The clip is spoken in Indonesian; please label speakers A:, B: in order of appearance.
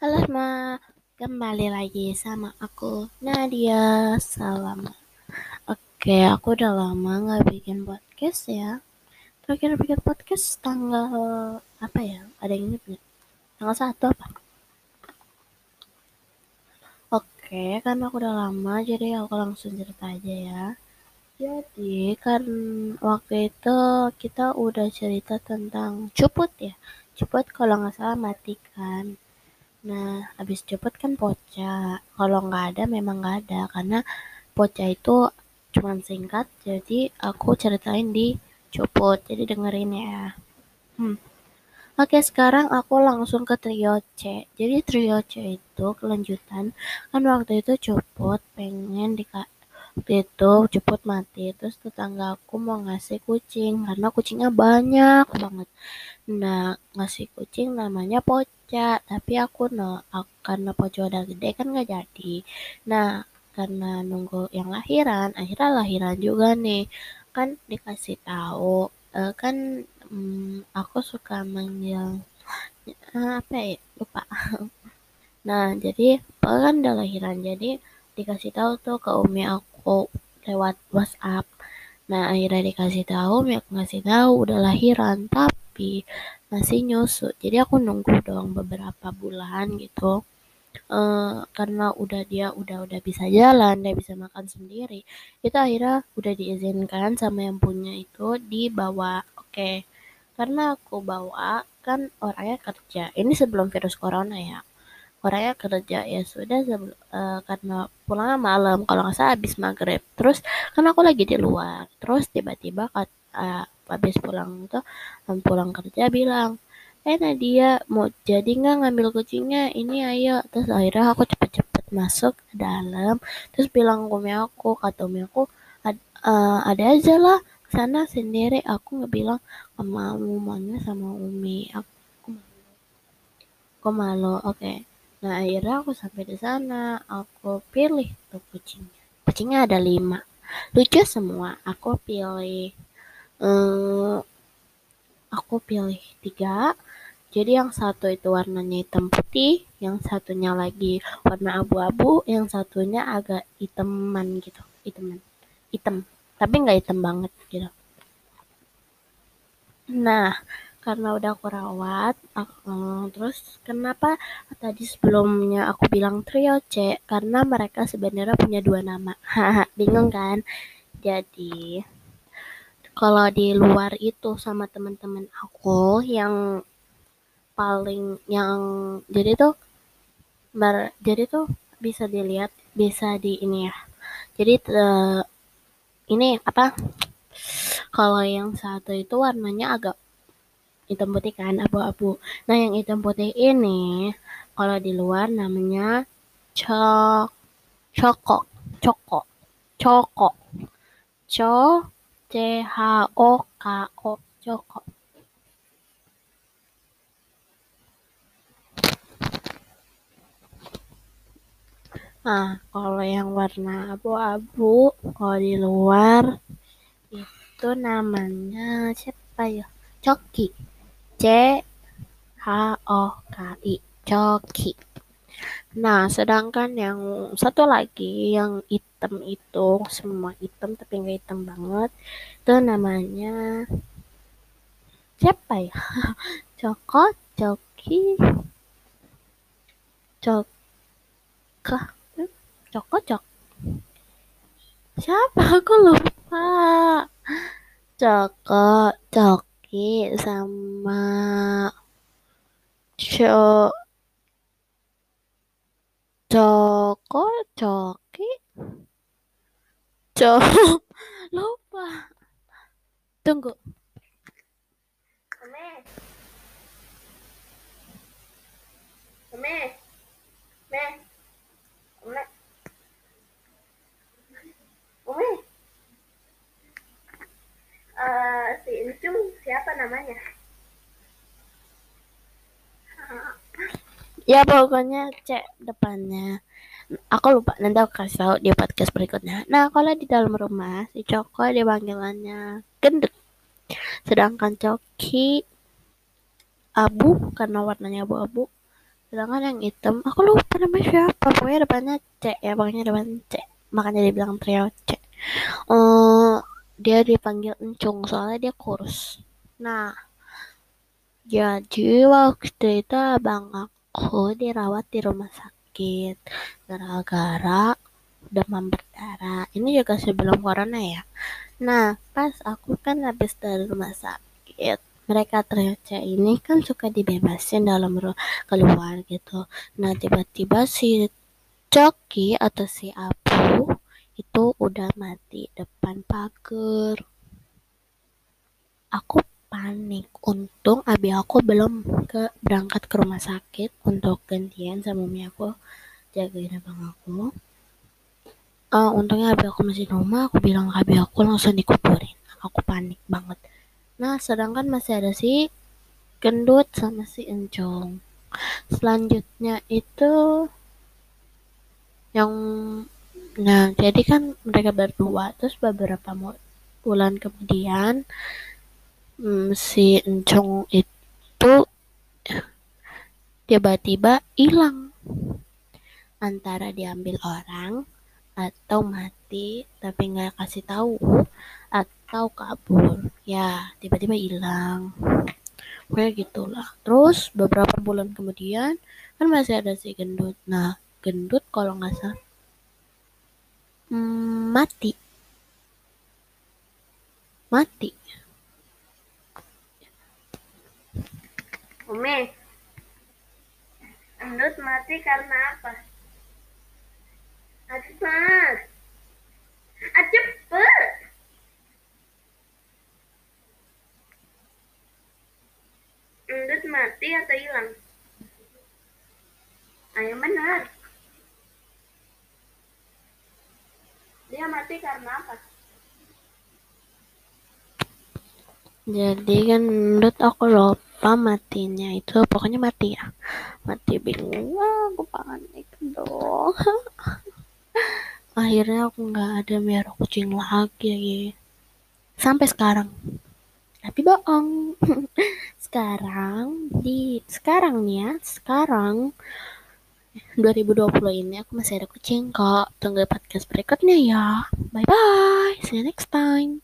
A: Halo Ma, kembali lagi sama aku Nadia Salama. Oke, aku udah lama nggak bikin podcast ya. Terakhir bikin podcast tanggal apa ya? Ada yang nggak? Tanggal satu apa? Oke, karena aku udah lama, jadi aku langsung cerita aja ya. Jadi kan waktu itu kita udah cerita tentang cuput ya. Cuput kalau nggak salah mati kan. Nah, habis cepet kan poca. Kalau nggak ada memang nggak ada karena poca itu cuman singkat. Jadi aku ceritain di cuput. Jadi dengerin ya. Hmm. Oke, sekarang aku langsung ke trio C. Jadi trio C itu kelanjutan kan waktu itu cuput pengen di waktu itu cepet mati terus tetangga aku mau ngasih kucing karena kucingnya banyak banget. Nah ngasih kucing namanya poca tapi aku no karena poca udah gede kan nggak jadi. Nah karena nunggu yang lahiran akhirnya lahiran juga nih. Kan dikasih tahu uh, kan um, aku suka manggil uh, apa ya lupa. Nah jadi kan udah lahiran jadi dikasih tahu tuh ke umi aku lewat WhatsApp. Nah akhirnya dikasih tahu, umi aku ngasih tahu udah lahiran tapi masih nyusu. Jadi aku nunggu dong beberapa bulan gitu. Uh, karena udah dia udah udah bisa jalan, dia bisa makan sendiri. Itu akhirnya udah diizinkan sama yang punya itu dibawa. Oke. Okay. Karena aku bawa kan orangnya kerja. Ini sebelum virus corona ya orangnya kerja ya sudah uh, karena pulangnya malam kalau nggak salah habis maghrib. Terus kan aku lagi di luar terus tiba-tiba uh, habis pulang tuh pulang kerja bilang eh Nadia mau jadi nggak ngambil kucingnya? Ini ayo. Terus akhirnya aku cepet-cepet masuk ke dalam. Terus bilang ke umi aku kata umi aku Ad, uh, ada aja lah sana sendiri. Aku nggak bilang mau maunya sama umi. Aku, aku malu. Oke. okay Nah akhirnya aku sampai di sana, aku pilih tuh kucingnya. Kucingnya ada lima, lucu semua. Aku pilih, um, aku pilih tiga. Jadi yang satu itu warnanya hitam putih, yang satunya lagi warna abu-abu, yang satunya agak hitaman gitu, hitaman, hitam. Tapi nggak hitam banget gitu. Nah, karena udah aku rawat uh, terus kenapa tadi sebelumnya aku bilang trio C? Karena mereka sebenarnya punya dua nama. Bingung kan? Jadi kalau di luar itu sama teman-teman aku yang paling yang jadi tuh ber, jadi tuh bisa dilihat bisa di ini ya. Jadi uh, ini apa? Kalau yang satu itu warnanya agak hitam putih kan abu-abu. Nah yang hitam putih ini kalau di luar namanya cok coko coko coko co c h o k o coko Nah, kalau yang warna abu-abu, kalau di luar itu namanya siapa ya? Coki. C H O K I Coki. Nah, sedangkan yang satu lagi yang hitam itu semua hitam tapi nggak hitam banget itu namanya siapa ya? Coko, Coki, Cok, Coko, Cok. Siapa? Aku lupa. Coko, Cok Coki sama Co Coko Coki? Co lupa. Tunggu. Ome Ome Me Ome Ome uh, si Encung siapa namanya? Ya pokoknya cek depannya. Aku lupa nanti aku kasih tahu di podcast berikutnya. Nah kalau di dalam rumah si Coko dia panggilannya gendut. Sedangkan Coki abu karena warnanya abu-abu. sedangkan yang hitam aku lupa namanya siapa pokoknya depannya C ya pokoknya depan C makanya dibilang trio C uh, dia dipanggil encung soalnya dia kurus nah. Jadi waktu itu abang aku dirawat di rumah sakit gara-gara demam berdarah. Ini juga sebelum corona ya. Nah pas aku kan habis dari rumah sakit mereka trio ini kan suka dibebasin dalam keluar gitu. Nah tiba-tiba si Coki atau si Abu itu udah mati depan pagar. Aku panik. Untung abi aku belum ke berangkat ke rumah sakit untuk gantian sama mami aku jagain abang aku. Uh, untungnya abi aku masih di rumah aku bilang ke abi aku langsung dikuburin. Aku panik banget. Nah sedangkan masih ada si gendut sama si encong selanjutnya itu yang nah jadi kan mereka berdua. Terus beberapa bulan kemudian hmm, si encong itu tiba-tiba hilang. Antara diambil orang atau mati tapi nggak kasih tahu atau kabur. Ya tiba-tiba hilang. Kayak gitulah. Terus beberapa bulan kemudian kan masih ada si gendut. Nah gendut kalau nggak salah hmm, mati. Mati
B: Umi gendut mati karena apa Cepat. Ah, cepet. Endut mati atau hilang? Ayo benar. Dia mati karena apa?
A: Jadi kan menurut aku lupa matinya itu? Pokoknya mati ya. Mati bingung. Wah, aku panik dong. akhirnya aku nggak ada merah kucing lagi sampai sekarang. Tapi bohong. Sekarang di sekarang nih ya sekarang 2020 ini aku masih ada kucing kok. Tunggu podcast berikutnya ya. Bye bye see you next time